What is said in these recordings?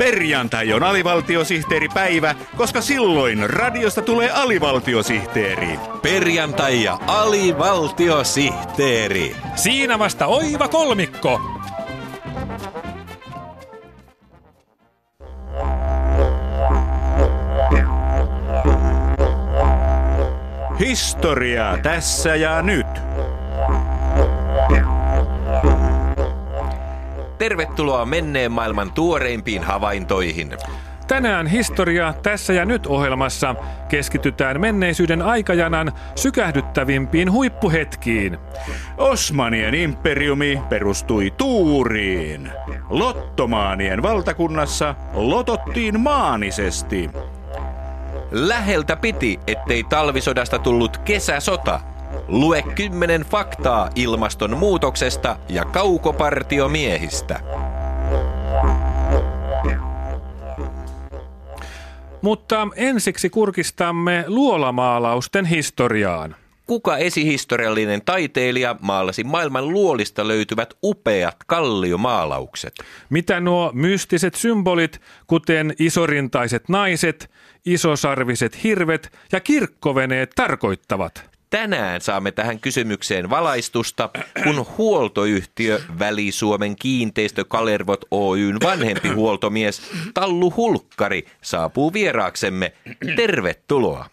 Perjantai on alivaltiosihteeripäivä, koska silloin radiosta tulee alivaltiosihteeri. Perjantai ja alivaltiosihteeri. Siinä vasta oiva kolmikko. Historia tässä ja nyt. Tervetuloa menneen maailman tuoreimpiin havaintoihin. Tänään Historia tässä ja nyt ohjelmassa keskitytään menneisyyden aikajanan sykähdyttävimpiin huippuhetkiin. Osmanien imperiumi perustui tuuriin. Lottomaanien valtakunnassa lotottiin maanisesti. Läheltä piti, ettei talvisodasta tullut kesäsota. Lue kymmenen faktaa ilmastonmuutoksesta ja kaukopartiomiehistä. Mutta ensiksi kurkistamme luolamaalausten historiaan. Kuka esihistoriallinen taiteilija maalasi maailman luolista löytyvät upeat kalliomaalaukset? Mitä nuo mystiset symbolit, kuten isorintaiset naiset, isosarviset hirvet ja kirkkoveneet tarkoittavat? Tänään saamme tähän kysymykseen valaistusta, kun huoltoyhtiö Väli-Suomen kiinteistökalervot Oyn vanhempi huoltomies Tallu Hulkkari saapuu vieraaksemme. Tervetuloa.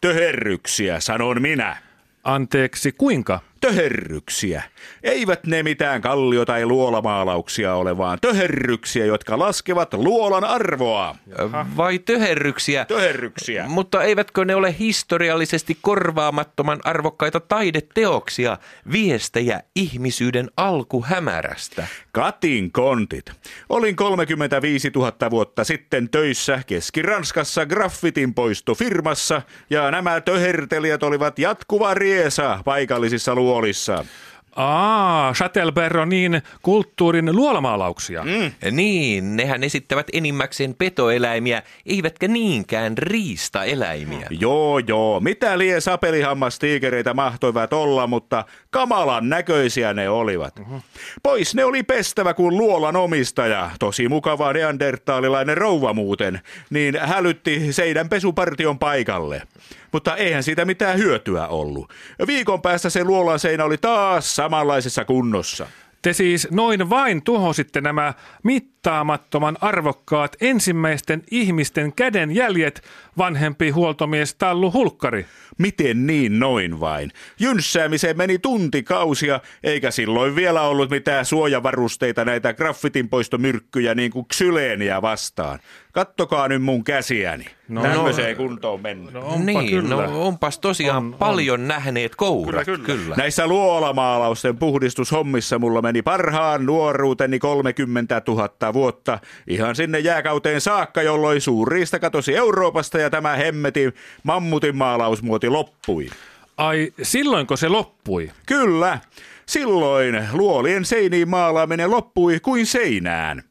Töherryksiä, sanon minä. Anteeksi, kuinka? Töherryksiä. Eivät ne mitään kallio- tai luolamaalauksia ole, vaan töherryksiä, jotka laskevat luolan arvoa. Vai töherryksiä? Töherryksiä. Mutta eivätkö ne ole historiallisesti korvaamattoman arvokkaita taideteoksia, viestejä ihmisyyden alkuhämärästä? Katin kontit. Olin 35 000 vuotta sitten töissä Keski-Ranskassa graffitin poistofirmassa ja nämä töhertelijät olivat jatkuva riesa paikallisissa luolissa huolissaan? Aa, Chatelperronin kulttuurin luolamaalauksia. Mm. Niin, nehän esittävät enimmäkseen petoeläimiä, eivätkä niinkään riistaeläimiä. Joo, joo. Mitä lie sapelihammastiikereitä mahtoivat olla, mutta kamalan näköisiä ne olivat. Uh-huh. Pois ne oli pestävä kuin luolan omistaja. Tosi mukava neandertaalilainen rouva muuten. Niin hälytti seidän pesupartion paikalle. Mutta eihän siitä mitään hyötyä ollut. Viikon päästä se luolan seinä oli taas samanlaisessa kunnossa. Te siis noin vain tuhositte nämä mittaamattoman arvokkaat ensimmäisten ihmisten kädenjäljet, vanhempi huoltomies Tallu Hulkkari. Miten niin noin vain? Jynssäämiseen meni tuntikausia, eikä silloin vielä ollut mitään suojavarusteita näitä graffitinpoistomyrkkyjä niin kuin ksyleeniä vastaan. Kattokaa nyt mun käsiäni. No, Tämmöiseen no, kuntoon mennyt. No onpa niin, kyllä. no onpas tosiaan on, paljon on. nähneet kourat. Kyllä, kyllä. kyllä. Näissä luolamaalausten puhdistushommissa mulla meni parhaan nuoruuteni 30 000 vuotta. Ihan sinne jääkauteen saakka, jolloin suurriista katosi Euroopasta ja tämä hemmetin mammutin maalausmuoti loppui. Ai, silloinko se loppui? Kyllä. Silloin luolien seiniin maalaaminen loppui kuin seinään.